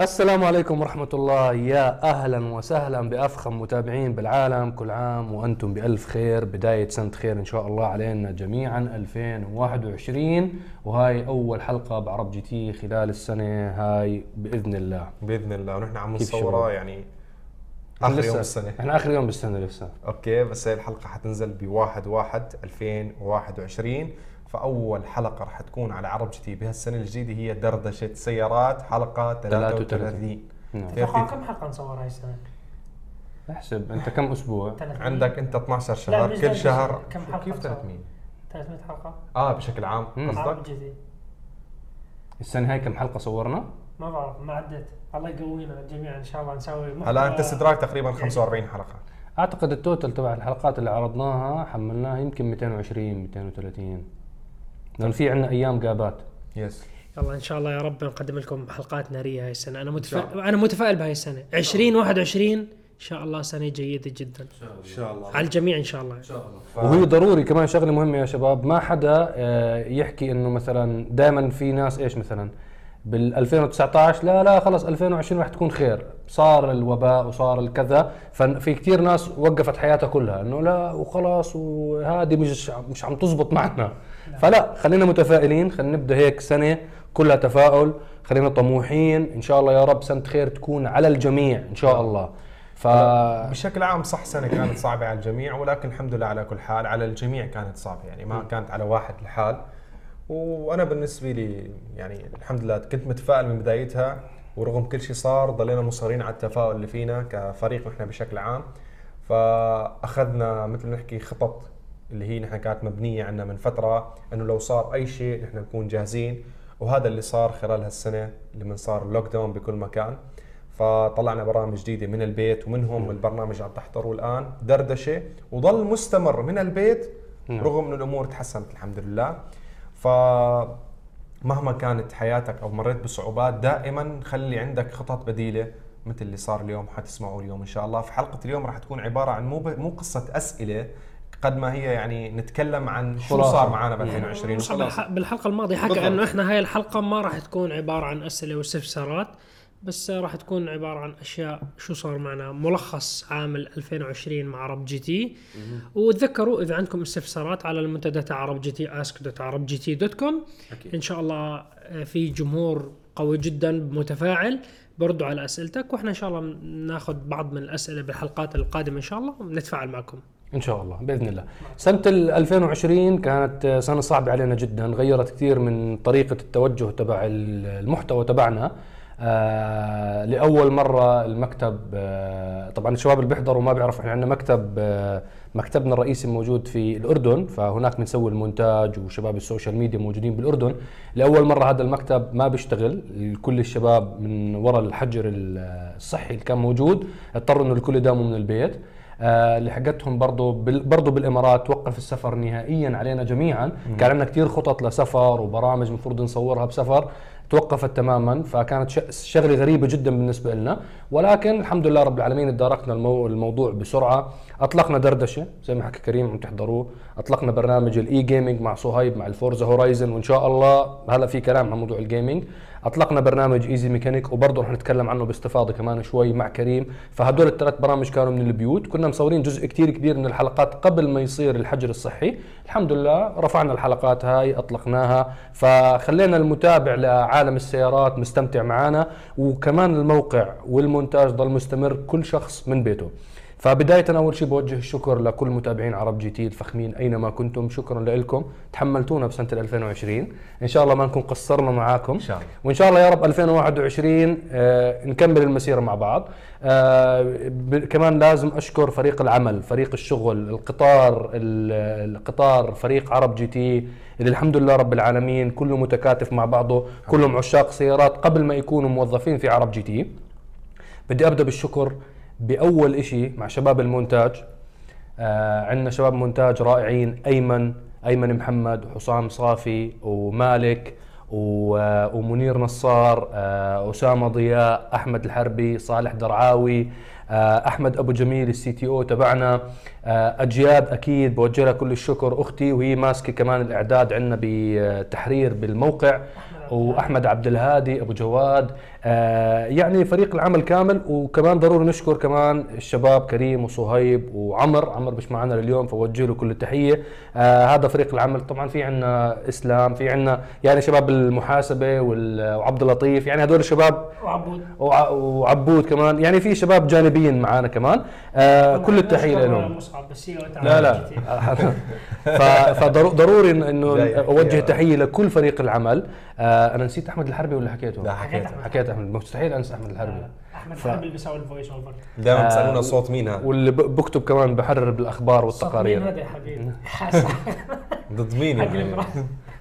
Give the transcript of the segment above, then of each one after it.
السلام عليكم ورحمة الله. يا أهلا وسهلا بأفخم متابعين بالعالم كل عام وأنتم بألف خير بداية سنة خير إن شاء الله علينا جميعا. 2021 وهاي أول حلقة بعرب جي تي خلال السنة هاي بإذن الله. بإذن الله. ونحن عم كيف نصورها شباب؟ يعني آخر يوم لسه- السنة إحنا آخر يوم بالسنة لسه. okay بس هي الحلقة حتنزل ب 1 1 2021 فأول حلقة رح تكون على عرب جي تي بهالسنة الجديدة هي دردشة سيارات حلقة 33 نعم. كيف أتوقع كيف؟ كم حلقة نصور هاي السنة؟ أحسب. أنت كم أسبوع؟ 300 عندك أنت 12 لا، شهر. كل. شهر كم حلقة كيف نصور؟ 300 300 حلقة. آه بشكل عام قصدك؟ جديد السنة هاي كم حلقة صورنا؟ ما بعرف ما عدت. الله يقوينا جميعا ان شاء الله نسوي هلا أنت استدراك تقريبا 45 حلقة. أعتقد التوتال تبع الحلقات اللي عرضناها حملناها يمكن 220 230 لأن في عندنا أيام جابات. يس يلا إن شاء الله يا رب نقدم لكم حلقات ناريه هاي السنة. أنا شاء متفائل أنا متفائل بهاي السنة. 2021 إن شاء الله سنة جيدة جدا. إن شاء الله. على الجميع إن شاء الله. وهي ضروري كمان شغلة مهمة يا شباب. ما حدا آه، يحكي إنه مثلا دائما في ناس إيش مثلا؟ بال 2019 لا لا خلص 2020 راح تكون خير. صار الوباء وصار الكذا. ففي كثير ناس وقفت حياتها كلها. إنه لا وخلاص وهذه مش مش عم تزبط معنا. فلا خلينا متفائلين خلينا نبدأ هيك سنة كلها تفاؤل خلينا طموحين إن شاء الله يا رب سنة خير تكون على الجميع إن شاء الله. ف بشكل عام صح سنة كانت صعبة على الجميع ولكن الحمد لله على كل حال على الجميع كانت صعبة يعني ما كانت على واحد لحال وأنا بالنسبة لي يعني الحمد لله كنت متفائل من بدايتها ورغم كل شيء صار ضلينا مصرين على التفاؤل اللي فينا كفريق نحن بشكل عام. فأخذنا مثل ما نحكي خطط اللي هي نحن كانت مبنية عندنا من فترة إنه لو صار أي شيء نحن نكون جاهزين وهذا اللي صار خلال هالسنة اللي من صار لوك داون بكل مكان. فطلعنا برامج جديدة من البيت ومنهم البرنامج عم تحضروه الآن دردشة وضل مستمر من البيت. رغم إنه الأمور تحسنت الحمد لله. ف مهما كانت حياتك أو مريت بصعوبات دائما خلي عندك خطط بديلة مثل اللي صار اليوم حتسمعوه اليوم إن شاء الله. في حلقة اليوم راح تكون عبارة عن مو ب... مو قصة أسئلة قد ما هي يعني نتكلم عن شو. صار معنا ب 2020 مصعب وخلاص. بالح- بالحلقة الماضية حكى. إنه إحنا هاي الحلقة ما راح تكون عبارة عن أسئلة واستفسارات بس راح تكون عبارة عن أشياء شو صار معنا. ملخص عام 2020 مع عرب جي تي. وتذكروا إذا عندكم استفسارات على المنتدى تاع عرب جي تي ask.عرب جي تي dot com. إن شاء الله آه، في جمهور قوي جدا متفاعل بردوا على أسئلتك وإحنا إن شاء الله ناخذ بعض من الأسئلة بالحلقات القادمة إن شاء الله ونتفاعل معكم. إن شاء الله بإذن الله. سنة ال 2020 كانت سنة صعبة علينا جدا، غيرت كثير من طريقة التوجه تبع المحتوى تبعنا. آه لأول مرة المكتب آه طبعا الشباب اللي بيحضروا ما بيعرفوا إحنا عندنا مكتب آه مكتبنا الرئيسي موجود في الأردن فهناك بنسوي المونتاج وشباب ال social media موجودين بالأردن لأول مرة هذا المكتب ما بيشتغل كل الشباب من وراء الحجر الصحي اللي كان موجود اضطروا إنه الكل يداوموا من البيت آه، اللي حقتهم برضه برضه بالإمارات توقف السفر نهائيا علينا جميعا. كان عندنا كثير خطط لسفر وبرامج المفروض نصورها بسفر توقفت تماما فكانت شغلة غريبة جدا بالنسبة لنا. ولكن الحمد لله رب العالمين تداركنا المو الموضوع بسرعة. أطلقنا دردشة زي ما حكى كريم عم تحضروه. أطلقنا برنامج ال e-gaming مع صهيب مع ال Forza Horizon وإن شاء الله هلا في كلام عن موضوع ال gaming أطلقنا برنامج Easy Mechanic وبرضه رح نتكلم عنه باستفاضة كمان شوي مع كريم. فهدول الثلاث برامج كانوا من البيوت. كنا مصورين جزء كتير كبير من الحلقات قبل ما يصير الحجر الصحي. الحمد لله رفعنا الحلقات هاي أطلقناها. فخلينا المتابع لعالم السيارات مستمتع معنا وكمان الموقع والمونتاج ضل مستمر كل شخص من بيته. فبداية أول شيء بوجه الشكر لكل متابعين عرب جي تي الفخمين أينما كنتم. شكرا لكم. تحملتونا بسنة 2020 إن شاء الله ما نكون قصرنا معاكم. إن شاء الله. وإن شاء الله يا رب 2021 آه نكمل المسيرة مع بعض. آه كمان لازم أشكر فريق العمل فريق الشغل القطار ال- القطار فريق عرب GT اللي الحمد لله رب العالمين كله متكاتف مع بعضه كلهم عشاق سيارات قبل ما يكونوا موظفين في عرب GT. بدي أبدأ بالشكر بأول إشي مع شباب المونتاج آه عندنا شباب مونتاج رائعين أيمن أيمن محمد وحسام صافي ومالك و- آه، ومنير نصار آه أسامة ضياء أحمد الحربي صالح درعاوي آه أحمد أبو جميل السي تي أو تبعنا آه أجياد أكيد بوجه لها كل الشكر أختي وهي ماسكة كمان الإعداد عندنا بتحرير بالموقع وأحمد عبد الهادي أبو جواد يعني فريق العمل كامل وكمان ضروري نشكر كمان الشباب كريم وصهيب وعمر. عمر مش معنا اليوم فوجه له كل التحية. آه هذا فريق العمل. طبعا في عندنا إسلام في عندنا يعني شباب المحاسبة وعبد اللطيف يعني هذول الشباب وعبود. وع- وعبود كمان. يعني في شباب جانبيين معانا كمان. آه كل التحية لهم. لا لا. فضروري إنه أوجه تحية لكل فريق العمل. آه أنا نسيت أحمد الحربي ولا حكيته؟ لا حكيت حكيت أحمد مستحيل أنسى أحمد الحربي. أحمد ف- حرب اللي بيسوي ال voice over دائما آه، بيسالونا صوت مين هذا؟ واللي بكتب كمان بحرر بالأخبار مين والتقارير. هذا يا حبيبي؟ حاسس ضد مين يعني؟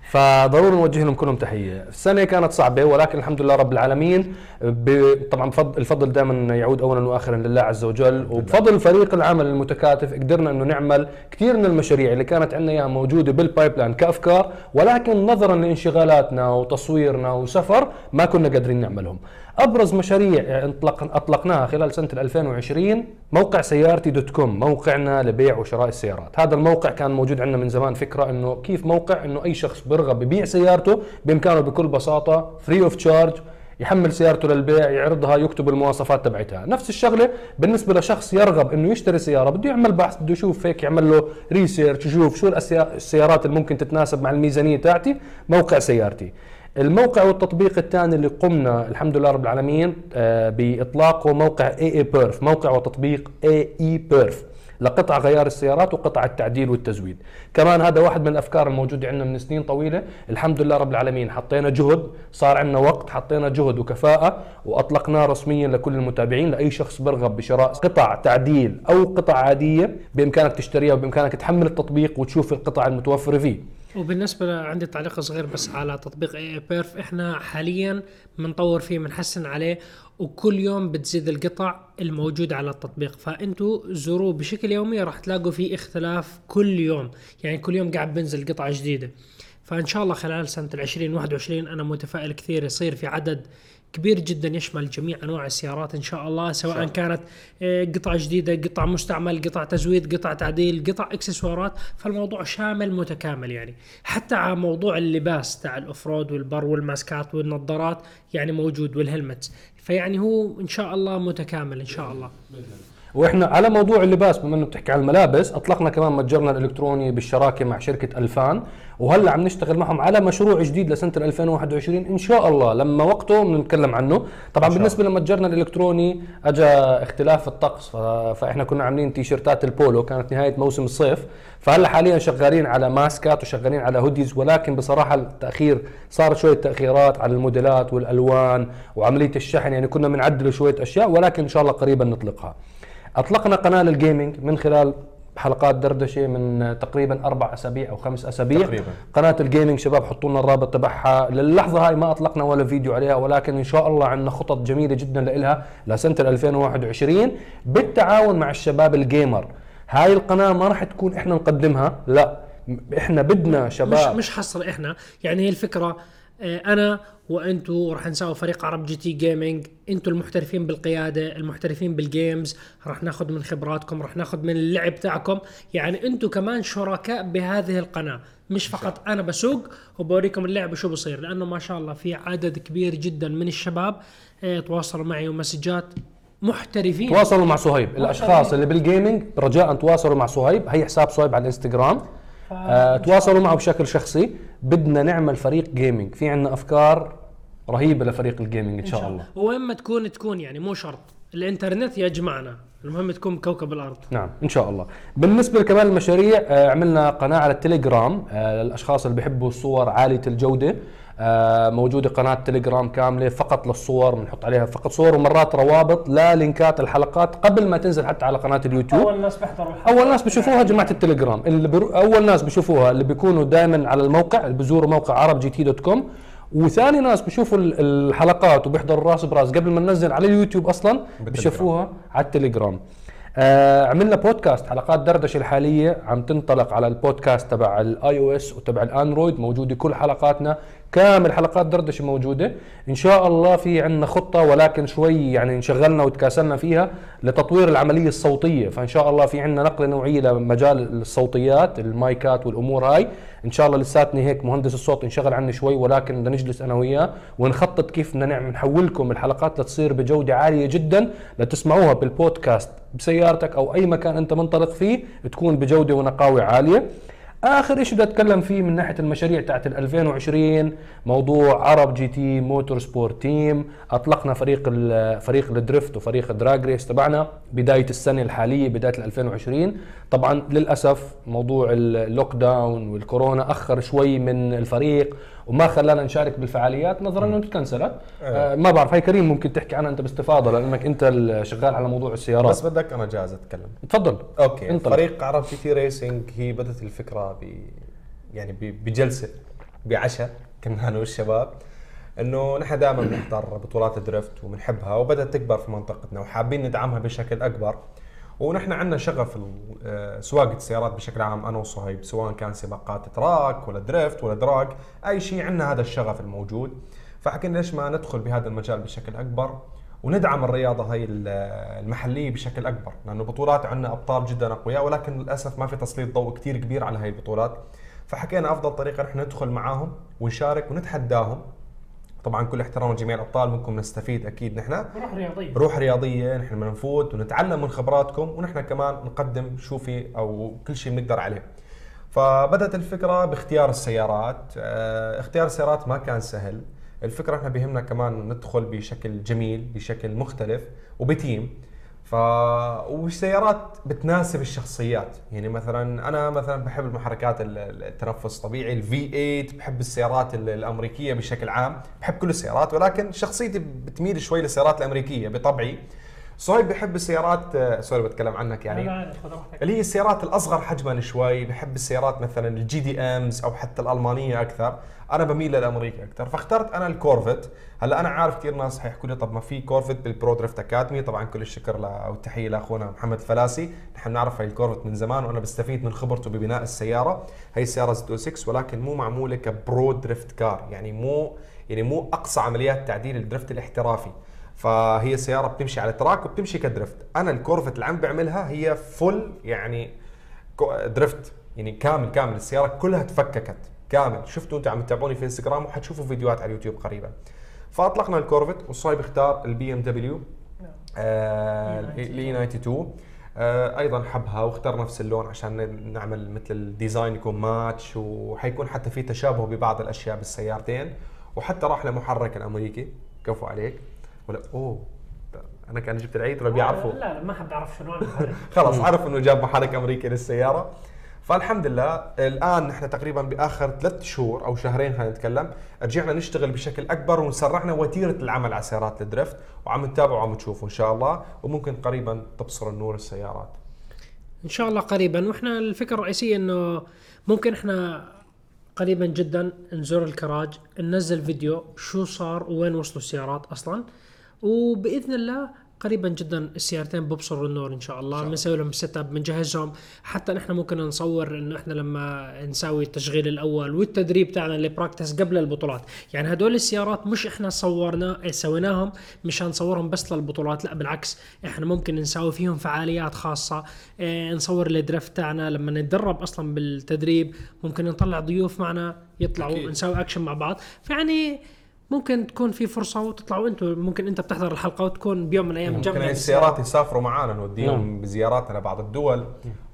فضروري نوجه لهم كلهم تحية، السنة كانت صعبة ولكن الحمد لله رب العالمين ب- طبعا الفضل دائما يعود اولا واخرا لله عز وجل وبفضل فريق العمل المتكاتف قدرنا إنه نعمل كثير من المشاريع اللي كانت عندنا إياها موجودة بال pipeline كأفكار ولكن نظرا لانشغالاتنا وتصويرنا وسفر ما كنا قادرين نعملهم. أبرز مشاريع انطلق أطلقناها خلال سنة 2020 موقع سيارتي dot com موقعنا لبيع وشراء السيارات. هذا الموقع كان موجود عندنا من زمان فكرة إنه كيف موقع إنه أي شخص بيرغب يبيع سيارته بإمكانه بكل بساطة free of charge يحمل سيارته للبيع يعرضها يكتب المواصفات تبعتها. نفس الشغلة بالنسبة لشخص يرغب إنه يشتري سيارة بده يعمل بحث بده يشوف هيك يعمل له research يشوف شو السيارات اللي ممكن تتناسب مع الميزانية تاعتي موقع سيارتي. الموقع والتطبيق الثاني اللي قمنا الحمد لله رب العالمين آه، بإطلاقه موقع اي اي بيرف موقع وتطبيق اي اي بيرف لقطع غيار السيارات وقطع التعديل والتزويد. كمان هذا واحد من الأفكار الموجودة عندنا من سنين طويلة. الحمد لله رب العالمين حطينا جهد صار عندنا وقت حطينا جهد وكفاءة وأطلقناه رسميا لكل المتابعين لأي شخص برغب بشراء قطع تعديل أو قطع عادية بإمكانك تشتريها وبإمكانك تحمل التطبيق وتشوف القطع المتوفرة فيه. وبالنسبة عندي تعليق صغير بس على تطبيق اي بيرف إحنا حاليا بنطور فيه بنحسن عليه وكل يوم بتزيد القطع الموجودة على التطبيق. فأنتوا زوروه بشكل يومي راح تلاقوا فيه اختلاف كل يوم. يعني كل يوم قاعد بنزل قطعة جديدة. فإن شاء الله خلال سنة العشرين واحد وعشرين أنا متفائل كثير يصير في عدد كبير جدا يشمل جميع أنواع السيارات إن شاء الله سواء كانت آه، قطع جديدة قطع مستعمل قطع تزويد قطع تعديل قطع إكسسوارات فالموضوع شامل متكامل يعني. حتى على موضوع اللباس تاع الاوفرود والبر والماسكات والنظارات يعني موجود والهلمت فيعني هو إن شاء الله متكامل إن شاء الله. وإحنا على موضوع اللباس بما إنه بتحكي عن الملابس أطلقنا كمان متجرنا الإلكتروني بالشراكة مع شركة ألفان وهلأ عم نشتغل معهم على مشروع جديد لسنة 2021 إن شاء الله لما وقته بنتكلم عنه. طبعا بالنسبة لمتجرنا الإلكتروني اجى اختلاف الطقس فإحنا كنا عاملين تيشيرتات البولو كانت نهاية موسم الصيف فهلأ حاليا شغالين على ماسكات وشغالين على هوديز ولكن بصراحة التأخير صار شوية تأخيرات على الموديلات والألوان وعملية الشحن يعني كنا بنعدل شوية أشياء ولكن إن شاء الله قريبا نطلقها. أطلقنا قناة لل gaming من خلال حلقات دردشة من تقريبا أربع أسابيع أو خمس أسابيع. تقريباً. قناة ال gaming شباب حطوا لنا الرابط تبعها. للحظة هاي ما أطلقنا ولا فيديو عليها ولكن إن شاء الله عندنا خطط جميلة جدا لها لسنة 2021 بالتعاون مع الشباب ال gamer هاي القناة ما راح تكون إحنا نقدمها لا. إحنا بدنا مش شباب. مش حصر إحنا. يعني هي الفكرة أنا وأنتو راح نسوي فريق عرب GT gaming أنتو المحترفين بالقيادة المحترفين بال games راح ناخذ من خبراتكم راح ناخذ من اللعب تاعكم. يعني أنتو كمان شركاء بهذه القناة. مش فقط أنا بسوق وبوريكم اللعب شو بصير. لأنه ما شاء الله في عدد كبير جدا من الشباب آه، تواصلوا معي و messages محترفين. تواصلوا مع صهيب. الأشخاص اللي بال gaming رجاء تواصلوا مع صهيب. هي حساب صهيب على الإنستغرام. آه تواصلوا معه بشكل شخصي. بدنا نعمل فريق gaming في عندنا أفكار رهيبة لفريق ال gaming إن شاء الله. وين ما تكون تكون يعني مو شرط. الإنترنت يجمعنا المهم تكون بكوكب الأرض. نعم إن شاء الله. بالنسبة كمان المشاريع آه، عملنا قناة على التليجرام. آه، للأشخاص اللي بيحبوا الصور عالية الجودة. موجودة قناة تليجرام كاملة فقط للصور بنحط عليها فقط صور ومرات روابط للينكات الحلقات قبل ما تنزل حتى على قناة اليوتيوب. أول ناس بيحضروا أول ناس بيشوفوها جماعة التليجرام. اللي بيرو... أول ناس بيشوفوها اللي بيكونوا دائما على الموقع اللي بيزوروا موقع عرب GT dot com وثاني ناس بيشوفوا ال- الحلقات وبيحضروا راس براس قبل ما ننزل على اليوتيوب أصلا بيشوفوها على التليجرام. آه عملنا بودكاست حلقات دردشة الحالية عم تنطلق على البودكاست تبع ال iOS وتبع ال Android موجودة كل حلقاتنا. كامل حلقات دردشة موجودة. إن شاء الله في عندنا خطة ولكن شوي يعني انشغلنا وتكاسلنا فيها لتطوير العملية الصوتية. فإن شاء الله في عندنا نقلة نوعية لمجال الصوتيات المايكات والأمور هاي. إن شاء الله لساتني هيك مهندس الصوت انشغل عني شوي ولكن بدنا نجلس أنا وياه ونخطط كيف بدنا نعمل نحولكم الحلقات لتصير بجودة عالية جدا. لتسمعوها بالبودكاست بسيارتك أو أي مكان أنت منطلق فيه تكون بجودة ونقاوة عالية. آخر شيء بدي أتكلم فيه من ناحية المشاريع تاعت ال 2020 موضوع عرب GT motorsport team أطلقنا فريق فريق ال drift وفريق ال drag race تبعنا بداية السنة الحالية بداية ال 2020 طبعا للأسف موضوع ال lockdown والكورونا أخر شوي من الفريق. وما خلانا نشارك بالفعاليات نظرا انه تكنسلت آه ما بعرف هاي كريم ممكن تحكي عنها أنت باستفاضة لأنك أنت ال- شغال على موضوع السيارات. بس بدك أنا جاهز أتكلم. تفضل. أوكي. انطلق. فريق عرب GT racing هي بدأت الفكرة ب يعني بجلسة بعشاء كنا أنا والشباب إنه نحن دائما بنحضر بطولات ال drift وبنحبها وبدأت تكبر في منطقتنا وحابين ندعمها بشكل أكبر. ونحن عندنا شغف آه، سواقة السيارات بشكل عام أنا وصهيب سواء كان سباقات track ولا drift ولا drag أي شيء عندنا هذا الشغف الموجود. فحكينا ليش ما ندخل بهذا المجال بشكل أكبر وندعم الرياضة هاي ال- المحلية بشكل أكبر لأنه بطولات عندنا أبطال جدا أقوياء ولكن للأسف ما في تسليط ضوء كثير كبير على هاي البطولات. فحكينا أفضل طريقة نحن ندخل معاهم ونشارك ونتحداهم طبعا كل احترام لجميع الأبطال منكم نستفيد أكيد نحن. روح رياضية. روح رياضية نحن بدنا نفوت ونتعلم من خبراتكم ونحن كمان نقدم شو في أو كل شيء بنقدر عليه. فبدأت الفكرة باختيار السيارات. آه، اختيار السيارات ما كان سهل. الفكرة إحنا بيهمنا كمان ندخل بشكل جميل بشكل مختلف وبتيم. ف والسيارات بتناسب الشخصيات. يعني مثلا أنا مثلا بحب المحركات ال- ال- التنفس الطبيعي الفي 8 بحب السيارات ال- الأمريكية بشكل عام بحب كل السيارات ولكن شخصيتي بتميل شوي للسيارات الأمريكية بطبعي. صهيب بحب السيارات سوري بتكلم عنك يعني. اللي هي السيارات الأصغر حجما شوي بحب السيارات مثلا ال JDMs أو حتى الألمانية أكثر. أنا بميل للامريكي أكثر فاخترت أنا ال Corvette. هلأ أنا عارف كثير ناس حيحكوا لي طب ما في كورفت بال Pro Drift Academy. طبعا كل الشكر ل- أو التحية لأخونا محمد الفلاسي نحن نعرف هاي ال Corvette من زمان وأنا بستفيد من خبرته ببناء السيارة. هي السيارة Z 6 ولكن مو معمولة ك pro drift car يعني مو يعني مو أقصى عمليات تعديل ال drift الاحترافي. فهي سياره بتمشي على track وبتمشي ك drift أنا ال Corvette اللي عم بعملها هي full يعني drift يعني كامل كامل. السيارة كلها تفككت. كامل. شفتوا أنتم عم تتابعوني في انستغرام وحتشوفوا فيديوهات على اليوتيوب قريبا. فأطلقنا ال Corvette وصهيب اختار ال BMW ال E 92 آه، أيضا حبها واختار نفس اللون عشان نعمل مثل ال design يكون ماتش وحيكون حتى في تشابه ببعض الأشياء بالسيارتين. وحتى راح لمحرك الأمريكي. كفو عليك. ولا أوه أنا كان جبت العيد ولا بيعرفوا لا لا ما حد يعرف شنو. خلاص عرف إنه جاب محرك أمريكي للسيارة. فالحمد لله الآن نحن تقريبا بآخر ثلاث شهور أو شهرين خلينا نتكلم رجعنا نشتغل بشكل أكبر وسرعنا وتيرة العمل على سيارات ال drift وعم نتابع وعم تشوفوا إن شاء الله وممكن قريبا تبصر النور السيارات. إن شاء الله قريبا. وإحنا الفكرة الرئيسية إنه ممكن إحنا قريبا جدا نزور الكراج ننزل فيديو شو صار وين وصلوا السيارات أصلا. وبإذن الله قريبا جدا السيارتين ببصروا النور إن شاء الله. بنسوي لهم setup بنجهزهم حتى نحن ممكن نصور إنه إحنا لما نسوي التشغيل الأول والتدريب تاعنا اللي practice قبل البطولات. يعني هدول السيارات مش إحنا صورنا إيه سويناهم مشان نصورهم بس للبطولات. لا بالعكس إحنا ممكن نسوي فيهم فعاليات خاصة. إيه نصور ال drift تاعنا. لما نتدرب أصلا بالتدريب ممكن نطلع ضيوف معنا يطلعوا أكيد. نسوي اكشن مع بعض. فيعني ممكن تكون في فرصة وتطلعوا أنتم ممكن انت بتحضر الحلقة وتكون بيوم من الأيام ممكن مجمع. السيارات يسافروا معنا نوديهم بزياراتنا لبعض الدول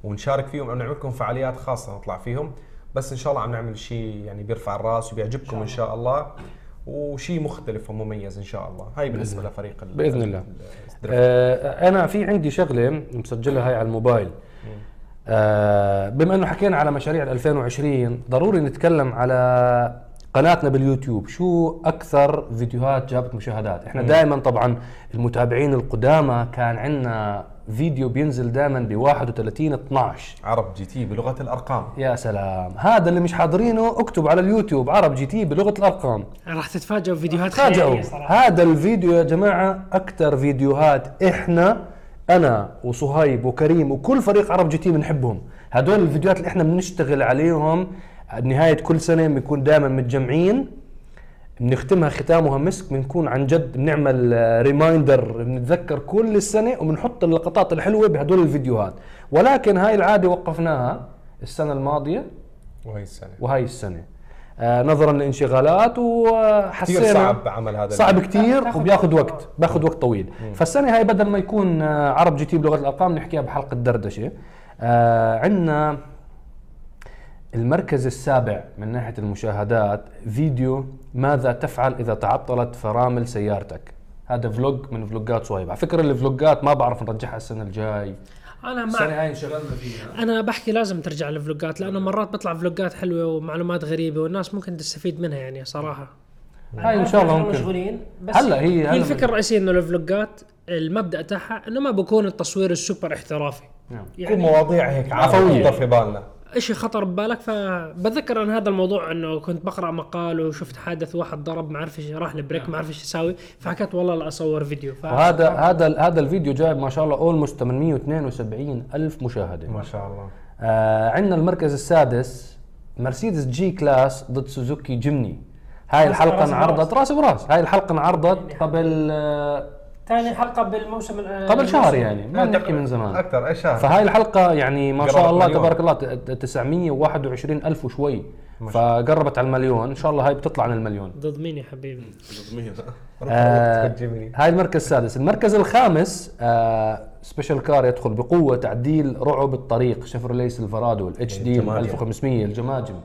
ونشارك فيهم أو نعمل لكم فعاليات خاصة نطلع فيهم. بس إن شاء الله عم نعمل شيء يعني بيرفع الرأس وبيعجبكم إن شاء الله. وشيء مختلف ومميز إن شاء الله. هاي بالنسبة لفريق بإذن الله. آه، أنا في عندي شغلة مسجلها هاي على الموبايل. آه، بما إنه حكينا على مشاريع 2020 ضروري نتكلم على قناتنا باليوتيوب شو أكثر فيديوهات جابت مشاهدات؟ إحنا دائما طبعا المتابعين القدامى كان عندنا فيديو بينزل دائما ب 31 12 عرب جي تي بلغة الأرقام. يا سلام. هذا اللي مش حاضرينه اكتب على اليوتيوب عرب جي تي بلغة الأرقام. راح تتفاجئوا بفيديوهات خيالية صراحة. هذا الفيديو يا جماعة أكثر فيديوهات إحنا أنا وصهيب وكريم وكل فريق عرب جي تي بنحبهم. هدول الفيديوهات اللي إحنا بنشتغل عليهم نهاية كل سنة بنكون دائما متجمعين بنختمها ختامها مسك بنكون عن جد بنعمل reminder بنتذكر كل السنة وبنحط اللقطات الحلوة بهدول الفيديوهات. ولكن هاي العادة وقفناها السنة الماضية وهي السنة. وهاي السنة. آه نظرا لانشغالات وحسينا كثير صعب عمل هذا صعب. كثير وبياخذ وقت. باخذ وقت طويل. فالسنة هاي بدل ما يكون آه، عرب جي تي بلغة الأرقام نحكيها بحلقة دردشة. آه عندنا المركز السابع من ناحية المشاهدات فيديو ماذا تفعل إذا تعطلت فرامل سيارتك؟ هذا vlog من فلوجات صهيب. على فكرة الفلوجات ما بعرف نرجعها السنة الجاي. أنا السنة مع هاي انشغلنا فيها. أنا بحكي لازم ترجع الفلوجات لأنه مرات بيطلع فلوجات حلوة ومعلومات غريبة والناس ممكن تستفيد منها يعني صراحة. هاي إن شاء الله ممكن. مشغولين بس هلا هي هي هلا الفكرة الرئيسية إنه الفلوجات المبدأ تاعها إنه ما بكون التصوير السوبر احترافي. نعم. كل يعني مواضيع هيك عفوية. عفويه في بالنا. اشي خطر ببالك؟ فبتذكر أنا هذا الموضوع إنه كنت بقرأ مقال وشفت حادث واحد ضرب ما عرف إيش راح ال brake ما عرف إيش يساوي فحكيت والله لا أصور فيديو. ف... وهذا هذا هذا الفيديو جايب ما شاء الله almost 872 ألف مشاهده ما شاء الله. آه عندنا المركز السادس Mercedes G-Class ضد Suzuki Jimny. هاي الحلقة. انعرضت راس براس هاي الحلقة انعرضت قبل آه ثاني حلقة بالموسم قبل شهر يعني ما بنحكي من زمان. أكثر أي شهر. فهاي الحلقة يعني ما شاء الله مليون. تبارك الله ت- ت- 921 ألف وشوي. فقربت على المليون. إن شاء الله هاي بتطلع عن المليون. ضد مين يا حبيبي؟ آه Jimny هاي المركز السادس. المركز الخامس آه special car يدخل بقوة تعديل رعب الطريق. Chevrolet Silverado ال HD الجماجم. 1500 الجماجم.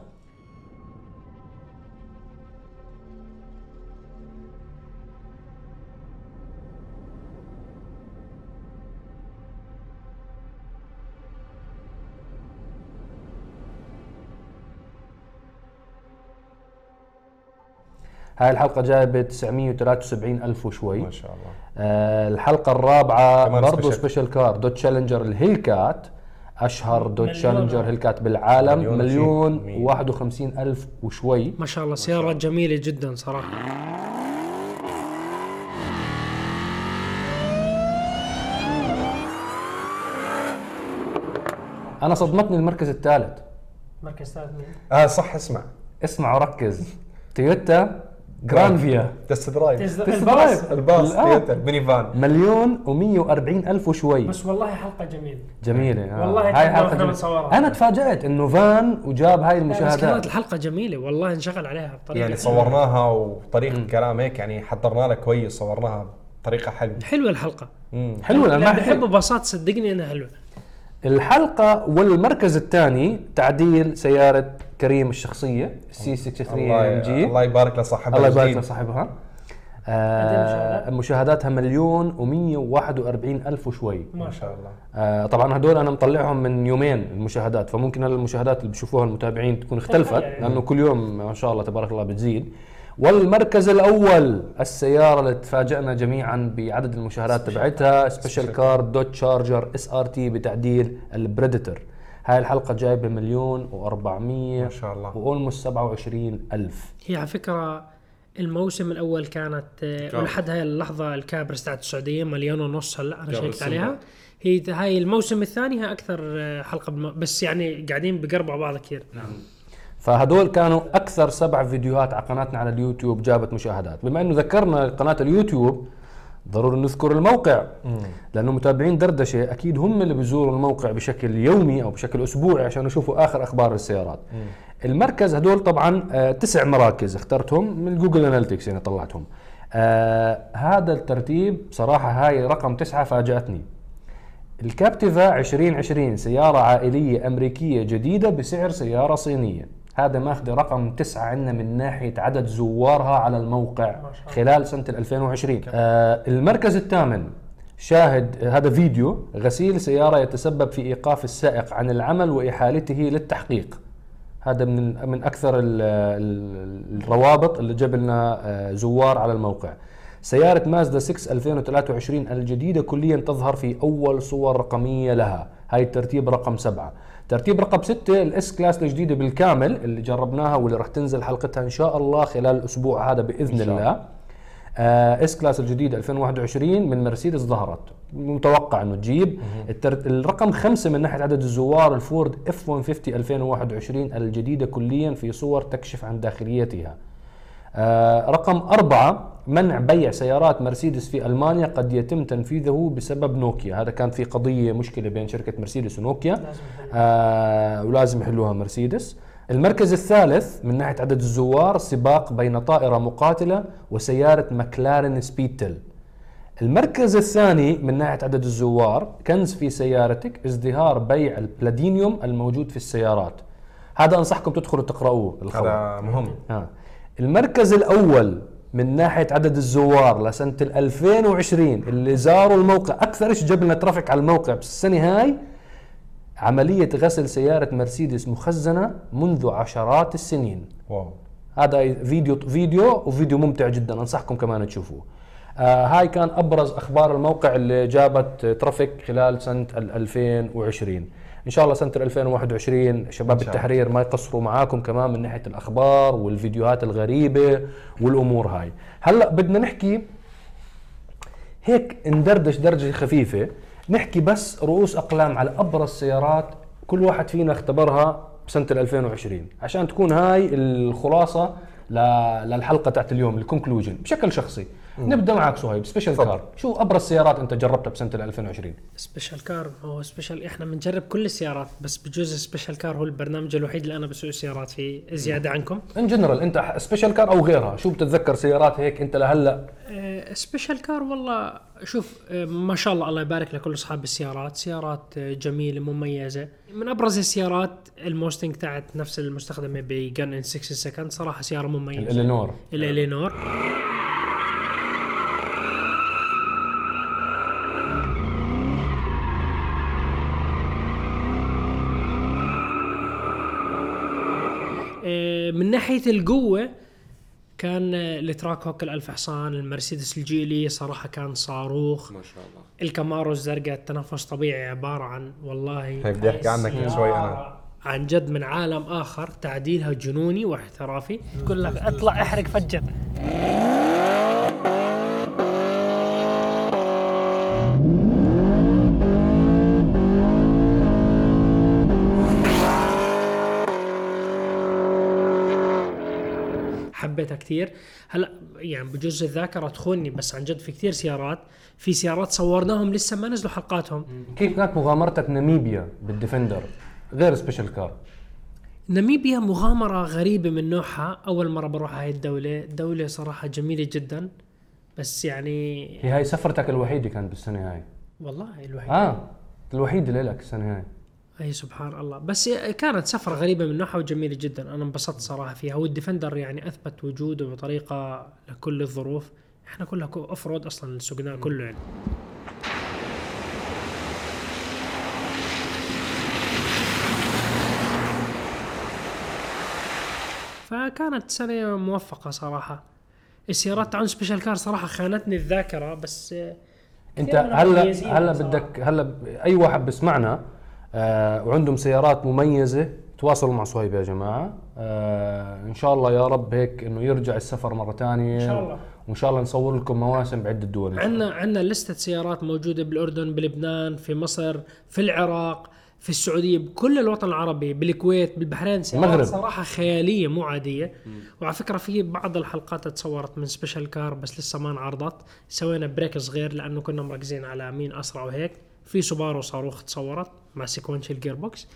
هاي الحلقة جايبة 973 ألف وشوي. ما شاء الله. آه الحلقة الرابعة كمان برضو special. car Dodge Challenger ال Hellcat. أشهر Dodge. Challenger Hellcat بالعالم. مليون مليون وشي. وواحد وخمسين ألف وشوي. ما شاء الله سياره جميلة جدا صراحة. أنا صدمتني المركز الثالث. مركز ثالث مين؟ آه صح اسمع. اسمع وركز. تويوتا جرانفيا test drive الباص. الباص آه. تويوتا ال mini van مليون و140 ألف وشوي. بس والله حلقة جميلة. جميلة. آه. والله هاي جميلة. بنصورها. أنا تفاجأت إنه فان وجاب هاي بس كانت المشاهدات الحلقة جميلة. والله انشغل عليها بطريقة يعني. صورناها وطريقة الكلام هيك يعني حضرنا لها كويس صورناها بطريقة حلوة. حلوة الحلقة. امم حلوة أنا اللي ما بحب باصات صدقني إنها حلوة. الحلقة والمركز الثاني تعديل سيارة كريم الشخصية سي 63 الله ام جي الله يبارك لصاحبها الله يبارك. لصاحبها؟ آه مشاهداتها مليون و141 ألف وشوي. ما شاء الله. آه طبعا هدول أنا مطلعهم من يومين المشاهدات فممكن المشاهدات اللي بشوفوها المتابعين تكون اختلفت. لأنه كل يوم ما شاء الله تبارك الله بتزيد. والمركز الأول السيارة اللي تفاجئنا جميعا بعدد المشاهدات تبعتها special car دودج تشارجر SRT بتعديل ال Predator. هاي الحلقة جايبة مليون و400 ما شاء الله. و almost 27 ألف. هي على فكرة الموسم الأول كانت ولحد هاي اللحظة الكابريس تاعت السعودية مليون ونص هلا أنا شيكت عليها. هي هاي الموسم الثاني هي أكثر آه، حلقة بالم... بس يعني قاعدين بقربوا بعض كثير. فهدول كانوا أكثر سبع فيديوهات على قناتنا على اليوتيوب جابت مشاهدات. بما إنه ذكرنا قناة اليوتيوب ضروري نذكر الموقع. لأنه متابعين دردشة أكيد هم اللي بيزوروا الموقع بشكل يومي أو بشكل أسبوعي عشان يشوفوا آخر أخبار السيارات. المركز هدول طبعا آه تسع مراكز اخترتهم من جوجل analytics يعني طلعتهم. آه هذا الترتيب صراحة هاي رقم تسعة فاجأتني. الكابتيفا 2020 سيارة عائلية أمريكية جديدة بسعر سيارة صينية. هذا ماخذ رقم تسعة عندنا من ناحية عدد زوارها على الموقع خلال سنة 2020 آه المركز الثامن شاهد هذا فيديو غسيل سيارة يتسبب في إيقاف السائق عن العمل وإحالته للتحقيق. هذا من من ال- الروابط اللي جاب لنا آه، زوار على الموقع. سيارة مازدا 6 2023 الجديدة كليا تظهر في أول صور رقمية لها. هاي الترتيب رقم سبعة. ترتيب رقم ستة ال S-Class الجديدة بالكامل اللي جربناها واللي راح تنزل حلقتها إن شاء الله خلال الأسبوع هذا بإذن الله. آه S-Class الجديد 2021 من مرسيدس ظهرت. متوقع إنه تجيب. التر... الرقم خمسة من ناحية عدد الزوار الفورد F 150 2021 الجديدة كليا في صور تكشف عن داخليتها. آه، رقم أربعة منع بيع سيارات مرسيدس في ألمانيا قد يتم تنفيذه بسبب نوكيا. هذا كان في قضية مشكلة بين شركة مرسيدس ونوكيا. آه ولازم يحلوها مرسيدس. المركز الثالث من ناحية عدد الزوار سباق بين طائرة مقاتلة وسيارة مكلارين speedtail. المركز الثاني من ناحية عدد الزوار كنز في سيارتك ازدهار بيع البلاديوم الموجود في السيارات. هذا أنصحكم تدخلوا تقرؤوه الخبر. هذا مهم. ها. المركز الأول من ناحية عدد الزوار لسنة ال 2020 اللي زاروا الموقع. أكثر شيء جاب لنا traffic على الموقع بالسنة هاي عملية غسل سيارة مرسيدس مخزنة منذ عشرات السنين. واو. هذا فيديو فيديو وفيديو ممتع جدا أنصحكم كمان تشوفوه. آه هاي كان أبرز أخبار الموقع اللي جابت ترافيك خلال سنة ال 2020 إن شاء الله سنة ال 2021 شباب. التحرير ما يقصروا معاكم كمان من ناحية الأخبار والفيديوهات الغريبة والأمور هاي. هلأ بدنا نحكي هيك ندردش درجه خفيفة. نحكي بس رؤوس أقلام على أبرز سيارات كل واحد فينا اختبرها بسنة ال 2020 عشان تكون هاي الخلاصة للحلقه تاعت اليوم ال conclusion بشكل شخصي. نبدأ معك صهيب special تفضل. car شو أبرز سيارات أنت جربتها بسنة ال 2020 special car هو special إحنا بنجرب كل السيارات بس بجوز special car هو البرنامج الوحيد اللي أنا بسوق سيارات فيه زيادة عنكم. in general أنت special car أو غيرها؟ شو بتتذكر سيارات هيك أنت لهلأ؟ آه، سبيشال كار والله شوف آه، ما شاء الله الله يبارك لكل أصحاب السيارات. سيارات آه، جميلة مميزة. من أبرز السيارات الموستنج تاعت نفس المستخدمة بجن ان 6 سكند صراحة سيارة مميزه الإلينور. الإلينور. آه، من ناحية القوة كان التراك هوك الألف حصان المرسيدس الجيلي صراحة كان صاروخ. ما شاء الله. الكامارو الزرقاء التنفس طبيعي عبارة عن والله هي بدي أحكي عنك من شوي أنا. عن جد من عالم آخر تعديلها جنوني واحترافي. تقول لك اطلع احرق فجر. حبيتها كثير. هلا يعني بجوز الذاكرة تخوني بس عن جد في كثير سيارات في سيارات صورناهم لسه ما نزلوا حلقاتهم. كيف كانت مغامرتك ناميبيا بالديفندر؟ غير special car ناميبيا مغامرة غريبة من نوعها. أول مرة بروح هاي الدولة. دولة صراحة جميلة جدا. بس يعني هي هاي سفرتك الوحيدة كانت بالسنة هاي. والله الوحيد آه الوحيدة لك السنة هاي. أي سبحان الله. بس كانت سفرة غريبة من نوعها وجميلة جدا. أنا انبسطت صراحة فيها. والديفندر يعني أثبت وجوده بطريقة لكل الظروف. إحنا كلها off road أصلا سوقناه كله يعني. فكانت سنة موفقة صراحة السيارات تاعون special car صراحة خانتني الذاكرة بس أنت هلا هلا. بدك هلا أي واحد بسمعنا آه وعندهم سيارات مميزة تواصلوا مع صهيب يا جماعة آه إن شاء الله يا رب هيك إنه يرجع السفر مرة ثانية إن شاء الله. وإن شاء الله نصور لكم مواسم بعدة دول. عندنا عندنا لستة سيارات موجودة بالأردن بلبنان في مصر في العراق في السعودية بكل الوطن العربي بالكويت بالبحرين سيارات المغرب. صراحة خيالية مو عادية. وعلى فكرة في بعض الحلقات تصورت من special car بس لسه ما انعرضت. سوينا break صغير لأنه كنا مركزين على مين أسرع وهيك. في سوبارو صاروخ تصورت مع sequential gearbox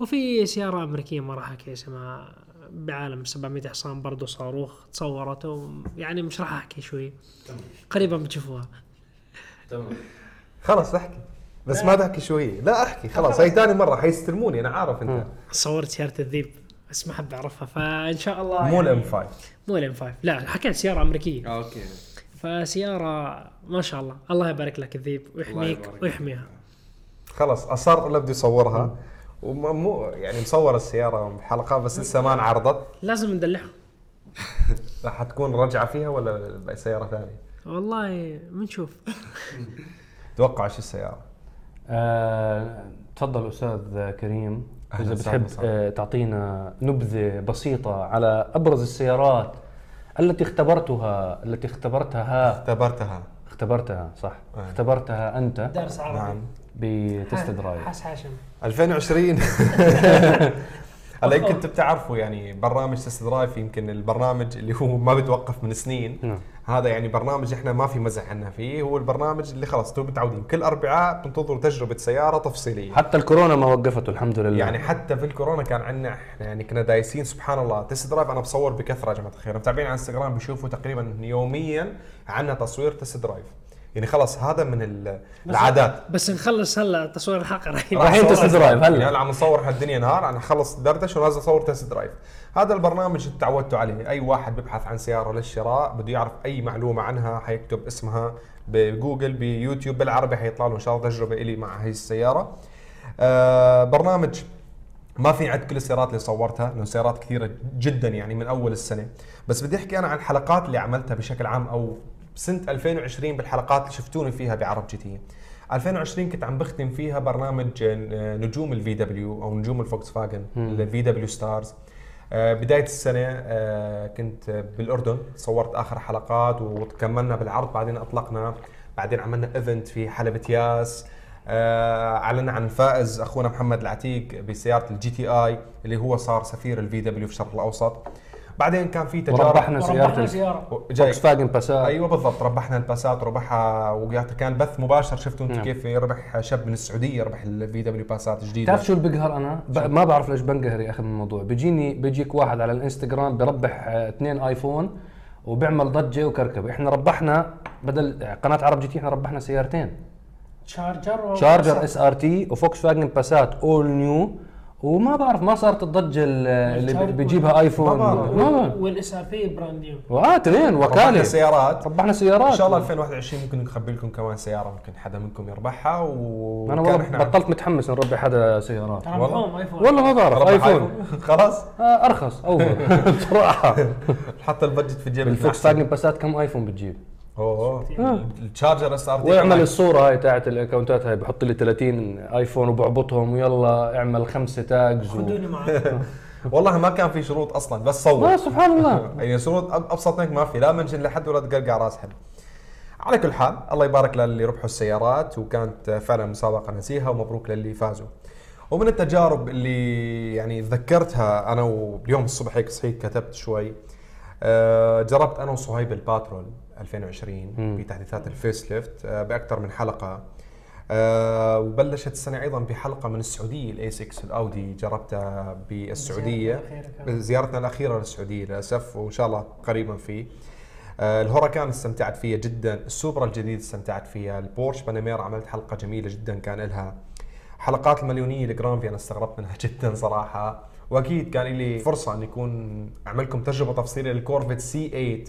وفي سيارة أمريكية ما راح أحكي اسمها بعالم 700 حصان برضه صاروخ تصورت يعني مش راح أحكي شوي. قريبا بتشوفوها. خلص احكي. بس ما تحكي شوي لا أحكي خلاص. هي ثاني مرة حيستلموني أنا عارف أنت. صورت سيارة الذيب بس ما حد اعرفها فإن شاء الله مو يعني- الإم 5 مو الإم 5 لا حكيت سيارة أمريكية. أوكي. فسيارة ما شاء الله. الله يبارك لك الذيب ويحميك ويحميها. خلص اصر انه بده يصورها. ومو يعني مصور السيارة بحلقة بس لسه ما انعرضت. لازم ندلعها. راح تكون رجعة فيها ولا سيارة ثانية؟ والله بنشوف. توقع شو السيارة؟ آه، تفضل أستاذ كريم. إذا بتحب. آه، تعطينا نبذة بسيطة على أبرز السيارات التي اختبرتها التي اختبرتها. اختبرتها. اختبرتها صح. آه. اختبرتها أنت درس عربي. نعم. ب test drive. حس هاشم. 2020 هلا يمكن أنتم بتعرفوا يعني برنامج test drive يمكن البرنامج اللي هو ما بتوقف من سنين. نعم. هذا يعني برنامج إحنا ما في مزح عنا فيه هو البرنامج اللي خلاص أنتم متعودين. كل أربعاء بتنتظروا تجربة سيارة تفصيلية. حتى الكورونا ما وقفته الحمد لله. يعني حتى في الكورونا كان عندنا إحنا يعني كنا دايسين سبحان الله. test drive أنا بصور بكثرة يا جماعة الخير. متابعين على انستغرام بيشوفوا تقريبا يوميا عندنا تصوير test drive يعني خلاص هذا من ال- العادات. بس نخلص هلا تصوير الحلقة رايحين رايحين test drive هلا. يعني هلا عم نصور إحنا الدنيا نهار. أنا خلص دردش ونازل أصور test drive. هذا البرنامج اللي تعودتوا عليه. أي واحد بيبحث عن سيارة للشراء بده يعرف أي معلومة عنها حيكتب اسمها بجوجل بيوتيوب بالعربي حيطلع له. إن شاء الله تجربة إلي مع هي السيارة. آه برنامج ما في عد كل السيارات اللي صورتها لأنه سيارات كثيرة جدا يعني من أول السنة. بس بدي أحكي أنا عن الحلقات اللي عملتها بشكل عام أو سنة 2020 بالحلقات اللي شفتوني فيها بعرب GT. 2020 كنت عم بختم فيها برنامج آه، نجوم ال VW أو نجوم الفولكس فاجن ال VW Stars بداية السنة آه، كنت بالأردن صورت آخر حلقات وكملنا بالعرض بعدين أطلقنا بعدين عملنا event في حلبة ياس. آه، أعلنا عن فائز أخونا محمد العتيق بسيارة ال GTI اللي هو صار سفير ال VW في الشرق الأوسط. بعدين كان في تجارب. وربحنا سياره فولكس فاجن باسات أيوه بالضبط. ربحنا الباسات وربحها وقعدت كان بث مباشر. شفتوا أنتم نعم. كيف ربح شاب من السعودية ربح ال VW باسات جديدة. تعرف شو اللي بقهر أنا؟ ب- ما بعرف ليش بنقهر يا أخي من الموضوع، بيجيني بيجيك واحد على الإنستغرام بربح آه، اثنين آيفون وبيعمل ضجة وكركبة، إحنا ربحنا بدل قناة عرب GT إحنا ربحنا سيارتين. Charger Charger S RT وفوكس فاجن باسات all new وما بعرف ما صارت الضجة ال- اللي بيجيبها ايفون ما بي brand new آه اثنين ربحنا وكالة. سيارات. ربحنا سيارات. إن شاء الله 2021 ممكن نخبي لكم كمان سيارة ممكن حدا منكم يربحها و أنا والله بطلت متحمس نربي حدا سيارات. ترى والله. ايفون والله ما بعرف ايفون آيفون. خلاص؟ آه أرخص offer. بصراحه حط ال budget في جيبك. بالفوكس أحسن. فاجن باسات كم ايفون بتجيب؟ أوه. آه. ال Charger SRT ويعمل الصورة هاي تاعت ال accountات هاي بحط لي 30 آيفون وبعبطهم ويلا اعمل خمسة tags و... معك والله ما كان في شروط أصلا بس صور سبحان الله. يعني شروط أب- أبسط منك ما في لا mention لحد ولا تقرقع راس حد. على كل حال الله يبارك للي ربحوا السيارات وكانت فعلا مسابقة نزيهه ومبروك للي فازوا. ومن التجارب اللي يعني تذكرتها أنا واليوم الصبح هيك صحيت كتبت شوي آه، جربت أنا وصهيب الباترول. 2020 بتحديثات ال facelift آه، بأكثر من حلقة. آه، وبلشت السنة أيضا بحلقة من السعودية ال A 6 الأودي جربتها بالسعودية. زيارتنا الأخيرة للسعودية للأسف وإن شاء الله قريبا فيه. آه، الهوراكان استمتعت فيها جدا السوبرا الجديد استمتعت فيها البورش باناميرا عملت حلقة جميلة جدا كان لها. حلقات المليونية الجران في أنا استغربت منها جدا صراحة. وأكيد كان لي فرصة أن يكون اعمل لكم تجربة تفصيلية لل Corvette C 8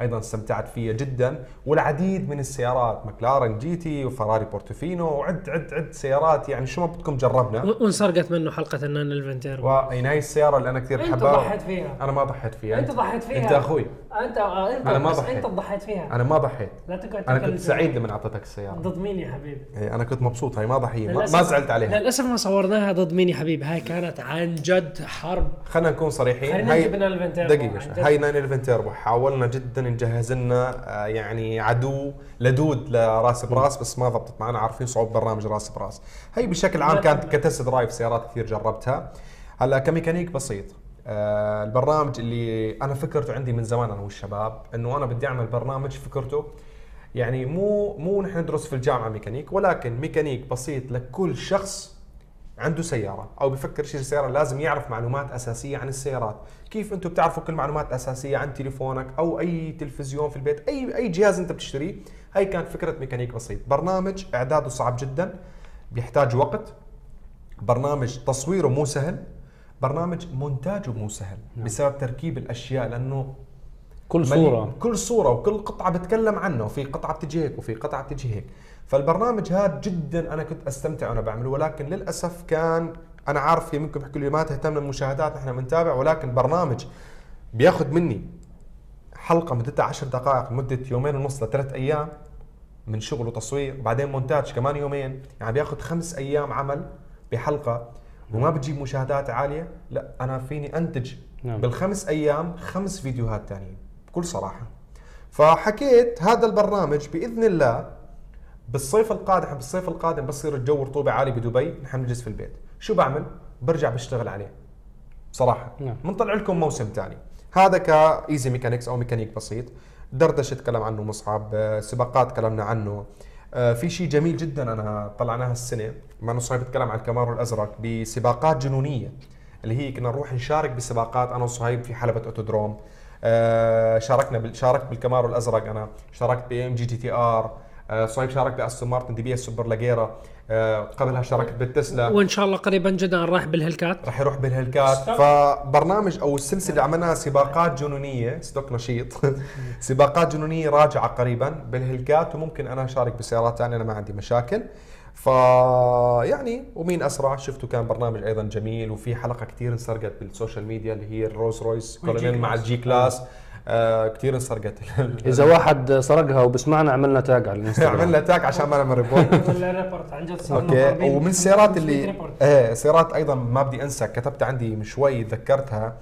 أيضا استمتعت فيها جدا. والعديد من السيارات McLaren GT وفراري بورتوفينو وعد عد عد سيارات يعني شو ما بدكم جربنا. و- وانسرقت منه حلقة ال nine eleven تير. وهي هاي السيارة اللي أنا كثير أنت بحبها ضحيت فيها. أنا ما ضحيت فيها. أنت ضحيت فيها. انت أخوي. أنت أنت أنا ما بس ضحيت. أنت ضحيت. فيها. أنا ما ضحيت. لا تقعد أنا كنت سعيد لما اعطيتك السيارة. ضد مين يا حبيبي؟ إيه، أنا كنت مبسوط. هاي ما ضحية. ما, زعلت عليها. للأسف ما صورناها ضد مين يا حبيبي. هاي كانت عن جد حرب. خلينا نكون صريحين. الفن تيربو شوي. جد. هاي 911 تيربو حاولنا جدا نجهز لنا آه، يعني عدو لدود لراس براس بس ما ضبطت معنا. عارفين صعوبة برنامج راس براس. هي بشكل عام كانت. ك test drive سيارات كثير جربتها. هلا كميكانيك بسيط. آه، البرنامج اللي أنا فكرته عندي من زمان أنا والشباب إنه أنا بدي أعمل برنامج فكرته يعني مو مو نحن ندرس في الجامعة ميكانيك ولكن ميكانيك بسيط لكل شخص عنده سيارة أو بفكر يشتري سيارة لازم يعرف معلومات أساسية عن السيارات. كيف أنتم بتعرفوا كل معلومات أساسية عن تليفونك أو أي تلفزيون في البيت؟ أي أي جهاز أنت بتشتريه؟ هاي كانت فكرة ميكانيك بسيط برنامج إعداده صعب جدا بيحتاج وقت. برنامج تصويره مو سهل. برنامج مونتاجه مو سهل بسبب تركيب الأشياء لأنه كل صورة. كل صورة وكل قطعة بتكلم عنه. وفي قطعة بتجي هيك وفي قطعة بتجي هيك. فالبرنامج هذا جدا أنا كنت أستمتع وأنا بعمله ولكن للأسف كان أنا عارف في منكم يحكوا لي ما تهتم بالمشاهدات نحن بنتابع ولكن برنامج بياخذ مني حلقة مدتها 10 دقائق لمدة يومين ونص لثلاث أيام من شغل وتصوير وبعدين مونتاج كمان يومين يعني بياخذ خمس أيام عمل بحلقة وما بتجيب مشاهدات عالية لا أنا فيني أنتج نعم. بالخمس أيام خمس فيديوهات تانيين بكل صراحة فحكيت هذا البرنامج بإذن الله بالصيف القادم بالصيف القادم بصير الجو رطوبة عالي بدبي نحن نجلس في البيت. شو بعمل؟ برجع بشتغل عليه. بصراحه نعم. بنطلع لكم موسم ثاني هذا ك Easy Mechanics أو ميكانيك بسيط. دردشة تكلم عنه مصعب سباقات تكلمنا عنه. آه، في شيء جميل جدا أنا طلعناها السنة مع إنه صهيب بتكلم عن الكامارو الأزرق بسباقات جنونية. اللي هي كنا نروح نشارك بسباقات أنا وصهيب في حلبة Autodrome. آه، شاركنا. شاركت بال Camaro الأزرق أنا. شاركت ب AMG GT R. صهيب شارك ب Aston Martin DBS Superleggera آه، قبلها شاركت بالتسلا. وإن شاء الله قريبا جدا راح بال Hellcat. رح يروح بال Hellcat. فبرنامج أو السلسلة اللي عملناها سباقات جنونية ستوك نشيط. سباقات جنونية راجعة قريبا بال Hellcat وممكن أنا أشارك بسيارات ثانية أنا ما عندي مشاكل. ف يعني ومين أسرع؟ شفتوا كان برنامج أيضا جميل وفي حلقة كثير انسرقت بال social media اللي هي ال Rolls-Royce Cullinan مع ال G-Class. آه كثير انسرقت. إذا واحد سرقها وبسمعنا عملنا tag على الإنستغرام. عملنا tag عشان ما نعمل report عن جد صرنا okay. ومن السيارات اللي. إيه سيارات أيضا ما بدي أنسى كتبت عندي من شوي تذكرتها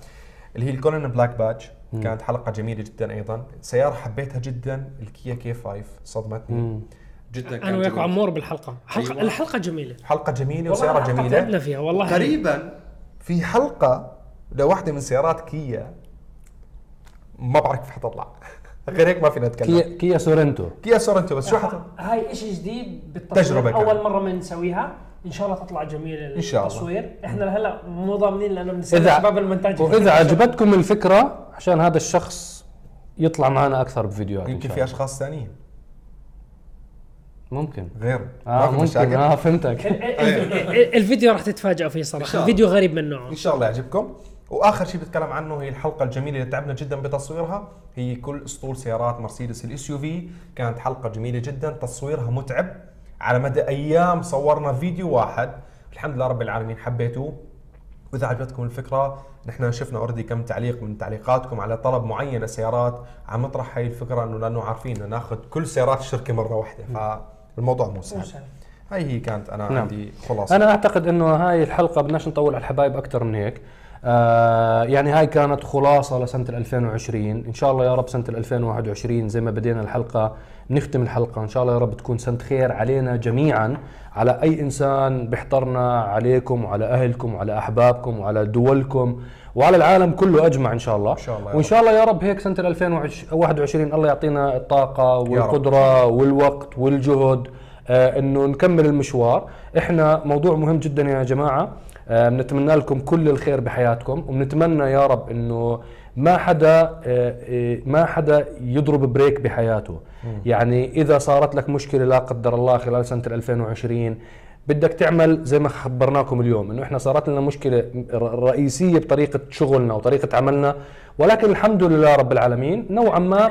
اللي هي ال Cullinan Black Badge كانت حلقة جميلة جدا أيضا. سيارة حبيتها جدا ال Kia K 5 صدمتني. جدا أنا وياك جميلة. عمور بالحلقة. حلقه أيوة. الحلقة جميلة. حلقة جميلة وسيارة جميلة. تعبنا فيها والله. قريبا. في حلقة لواحدة من سيارات كيا ما بعرف كيف حتطلع. غير هيك ما فينا نتكلم. Kia Kia Sorento. Kia Sorento بس شو حت هاي شيء جديد كانت. أول مرة بنسويها إن شاء الله تطلع جميله إن شاء الله. التصوير. إحنا لهلا مو ضامنين لأنه بنسال إذا- شباب المونتاج. وإذا عجبتكم الفكرة عشان هذا الشخص يطلع معنا أكثر بفيديوهات يمكن في. أشخاص ثانيين. ممكن. غير. آه ممكن. مشاكل. آه فهمتك. الفيديو راح تتفاجئوا فيه صراحة. الفيديو غريب من نوعه إن شاء الله يعجبكم. وآخر شيء بتكلم عنه هي الحلقة الجميلة اللي تعبنا جدا بتصويرها. هي كل أسطول سيارات مرسيدس ال SUV كانت حلقة جميلة جدا تصويرها متعب. على مدى أيام صورنا فيديو واحد. الحمد لله رب العالمين حبيتوه. وإذا عجبتكم الفكرة نحن شفنا already كم تعليق من تعليقاتكم على طلب معين سيارات عم نطرح هاي الفكرة إنه لأنه عارفين إنه ناخذ كل سيارات الشركة مرة واحدة. فالموضوع مو سهل. سهل. هاي هي كانت أنا نعم. عندي خلاصة. أنا أعتقد إنه هاي الحلقة بدناش نطول على الحبايب أكثر من هيك. آه يعني هاي كانت خلاصة لسنة 2020 إن شاء الله يا رب سنة 2021 زي ما بدينا الحلقة نختم الحلقة. إن شاء الله يا رب تكون سنة خير علينا جميعا. على أي إنسان بيحضرنا عليكم وعلى أهلكم وعلى أحبابكم وعلى دولكم وعلى العالم كله أجمع إن شاء الله. إن شاء الله وإن. شاء الله يا رب هيك سنة 2021 الله يعطينا الطاقة. والقدرة والوقت والجهد. آه، إنه نكمل المشوار. إحنا موضوع مهم جدا يا جماعة. بنتمنى لكم كل الخير بحياتكم وبنتمنى يا رب إنه ما حدا آه، آه، ما حدا يضرب بريك بحياته. يعني إذا صارت لك مشكلة لا قدر الله خلال سنة 2020 بدك تعمل زي ما خبرناكم اليوم إنه إحنا صارت لنا مشكلة رئيسية بطريقة شغلنا وطريقة عملنا ولكن الحمد لله رب العالمين نوعا ما.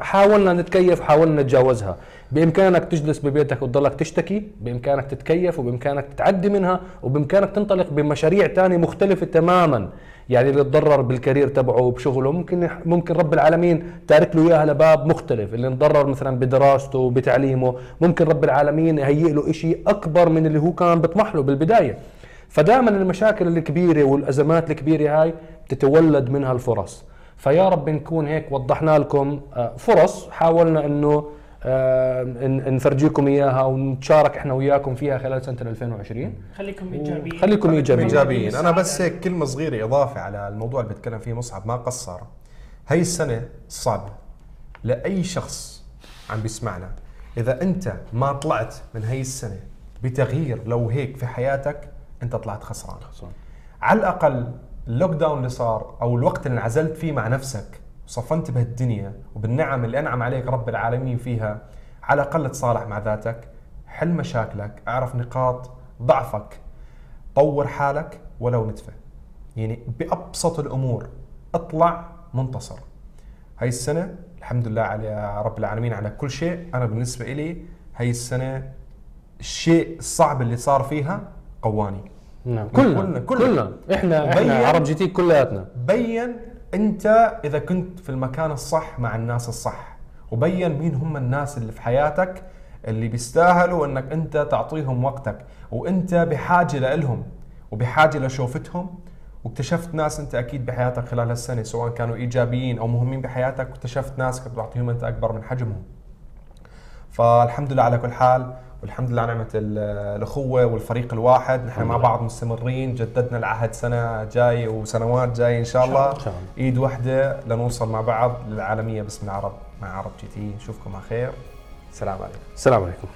حاولنا نتكيف حاولنا نتجاوزها. بإمكانك تجلس ببيتك وتضلك تشتكي بإمكانك تتكيف وبإمكانك تتعدي منها وبإمكانك تنطلق بمشاريع تانية مختلفة تماما. يعني اللي تضرر بالكارير تبعه وبشغله ممكن ممكن رب العالمين تارك له إياها لباب مختلف. اللي انضرر مثلا بدراسته وبتعليمه ممكن رب العالمين يهيئ له شيء أكبر من اللي هو كان بيطمح له بالبداية. فدائما المشاكل الكبيرة والأزمات الكبيرة هاي بتتولد منها الفرص. فيا رب نكون هيك وضحنا لكم آه، فرص حاولنا إنه نفرجيكم إياها ونتشارك إحنا وياكم فيها خلال سنة 2020 خليكم إيجابيين. خليكم إيجابيين. إيجابيين. أنا بس هيك كلمة صغيرة إضافة على الموضوع اللي بتكلم فيه مصعب ما قصر. هي السنة صعبه لأي شخص عم بيسمعنا. إذا أنت ما طلعت من هي السنة بتغيير لو هيك في حياتك أنت طلعت خسران. على الأقل اللوك داون اللي صار أو الوقت اللي انعزلت فيه مع نفسك وصفنت بهالدنيا وبالنعم اللي أنعم عليك رب العالمين فيها على الأقل تصالح مع ذاتك. حل مشاكلك أعرف نقاط ضعفك. طور حالك ولو نتفه. يعني بأبسط الأمور اطلع منتصر. هاي السنة الحمد لله على رب العالمين على كل شيء. أنا بالنسبة إلي هاي السنة الشيء الصعب اللي صار فيها قواني نعم كلنا كلنا- كلنا. إحنا إحنا عرب GT كلياتنا. بين انت اذا كنت في المكان الصح مع الناس الصح. وبين مين هم الناس اللي في حياتك اللي بيستاهلوا انك انت تعطيهم وقتك. وانت بحاجة لهم وبحاجة لشوفتهم. واكتشفت ناس انت أكيد بحياتك خلال هالسنة سواء كانوا إيجابيين أو مهمين بحياتك. واكتشفت ناس كنت تعطيهم انت أكبر من حجمهم. فالحمد لله على كل حال والحمد لله على نعمة ال- الأخوة والفريق الواحد. نحن مع بعض مستمرين. جددنا العهد سنة جاي وسنوات جاي إن شاء الله. إن شاء الله. إيد واحدة لنوصل مع بعض للعالمية باسم العرب. مع عرب جي تي. نشوفكم على خير. السلام عليكم. السلام عليكم.